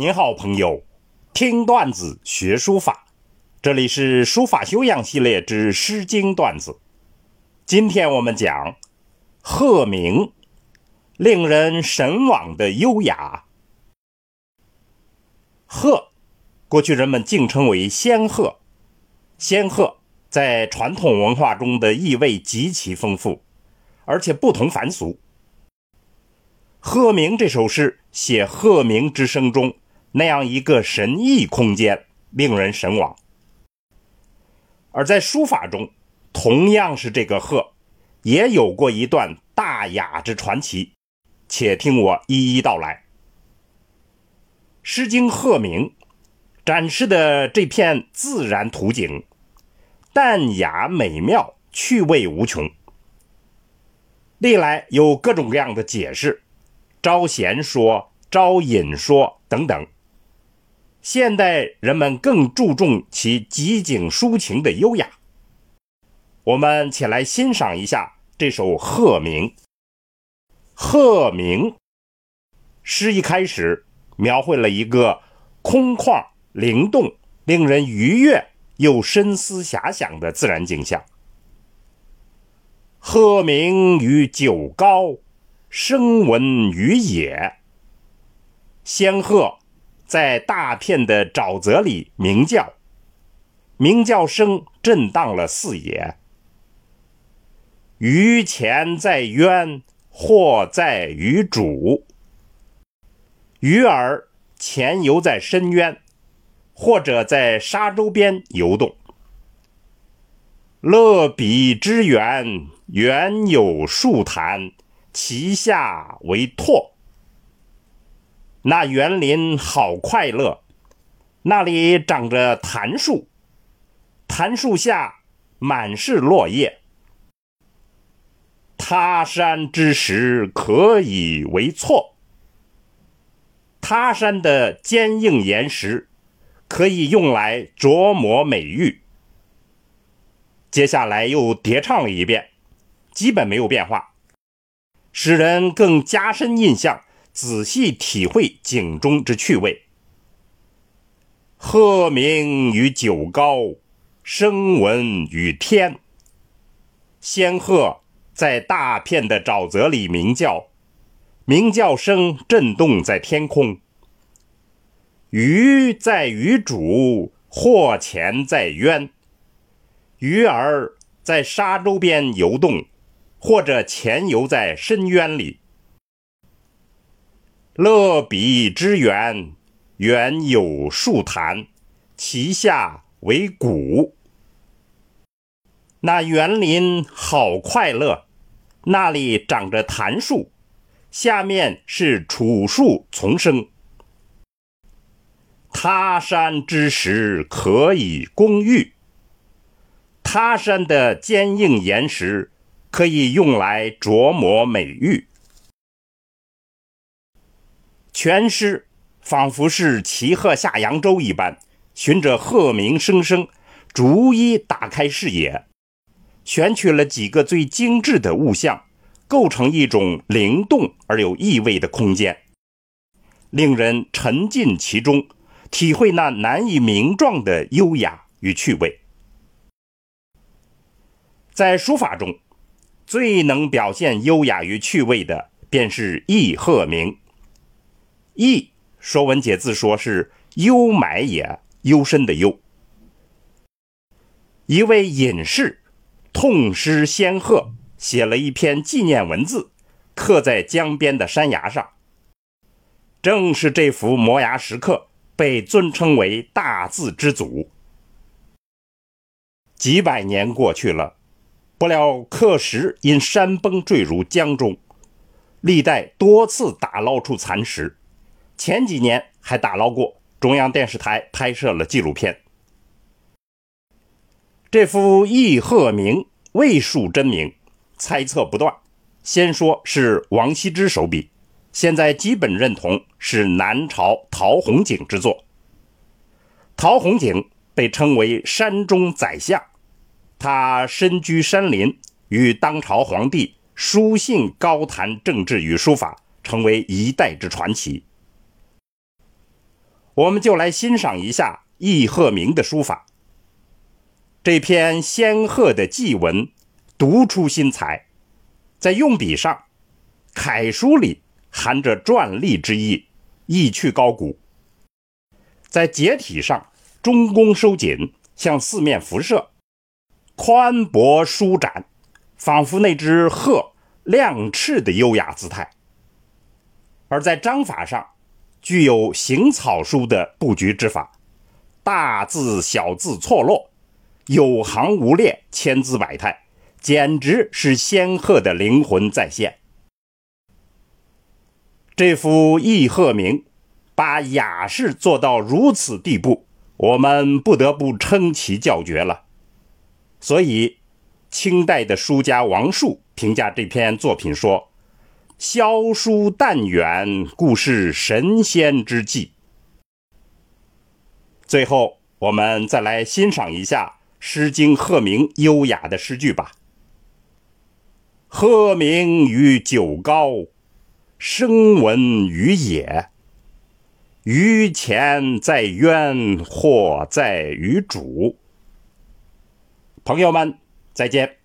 您好，朋友，听段子学书法，这里是书法修养系列之《诗经》段子。今天我们讲鹤鸣，令人神往的优雅。鹤，过去人们敬称为仙鹤。仙鹤在传统文化中的意味极其丰富，而且不同凡俗。《鹤鸣》这首诗写鹤鸣之声中。那样一个神异空间，令人神往。而在书法中，同样是这个鹤，也有过一段大雅之传奇。且听我一一道来。《诗经·鹤鸣》展示的这片自然图景，淡雅美妙，趣味无穷。历来有各种各样的解释，招贤说、招隐说等等。现代人们更注重其极景抒情的优雅。我们且来欣赏一下这首《鹤鸣》。《鹤鸣》诗一开始描绘了一个空旷、灵动、令人愉悦又深思遐想的自然景象。鹤鸣于九高，声闻于野。仙鹤。在大片的沼泽里鸣叫，鸣叫声震荡了四野。鱼潜在渊，或在鱼主。鱼儿潜游在深渊，或者在沙洲边游动。乐比之源，原有树潭，其下为拓。那园林好快乐，那里长着檀树，檀树下满是落叶。他山之石可以为错，他山的坚硬岩石可以用来琢磨美玉。接下来又叠唱了一遍，基本没有变化，使人更加深印象。仔细体会景中之趣味。鹤鸣于九高，声闻于天。仙鹤在大片的沼泽里鸣叫，鸣叫声震动在天空。鱼在鱼渚，或潜在渊。鱼儿在沙洲边游动，或者潜游在深渊里。乐彼之源，原有树潭，其下为谷。那园林好快乐，那里长着檀树，下面是楚树丛生。他山之石可以攻玉，他山的坚硬岩石可以用来琢磨美玉。全诗仿佛是骑鹤下扬州一般，循着鹤鸣声声，逐一打开视野，选取了几个最精致的物象，构成一种灵动而有意味的空间，令人沉浸其中，体会那难以名状的优雅与趣味。在书法中，最能表现优雅与趣味的，便是易鹤鸣。易，说文解字说是幽埋也，幽深的幽。一位隐士痛失仙鹤，写了一篇纪念文字，刻在江边的山崖上。正是这幅摩崖石刻，被尊称为大字之祖。几百年过去了，不料刻石因山崩坠入江中，历代多次打捞出残石。前几年还打捞过，中央电视台拍摄了纪录片。这幅《易鹤鸣》未述真名，猜测不断。先说是王羲之手笔，现在基本认同是南朝陶弘景之作。陶弘景被称为山中宰相，他身居山林，与当朝皇帝书信高谈政治与书法，成为一代之传奇。我们就来欣赏一下易鹤鸣的书法。这篇仙鹤的祭文独出心裁，在用笔上，楷书里含着篆隶之意，意趣高古；在结体上，中宫收紧，向四面辐射，宽博舒展，仿佛那只鹤亮翅的优雅姿态；而在章法上，具有行草书的布局之法，大字小字错落。有行无列，千姿百态，简直是仙鹤的灵魂再现。这幅易鹤铭把雅士做到如此地步，我们不得不称其叫绝了。所以，清代的书家王树评价这篇作品说：“萧疏淡远，故是神仙之际。”最后，我们再来欣赏一下。《诗经》鹤鸣优雅的诗句吧。鹤鸣于九皋，声闻于野。于前在渊，或在于主。朋友们，再见。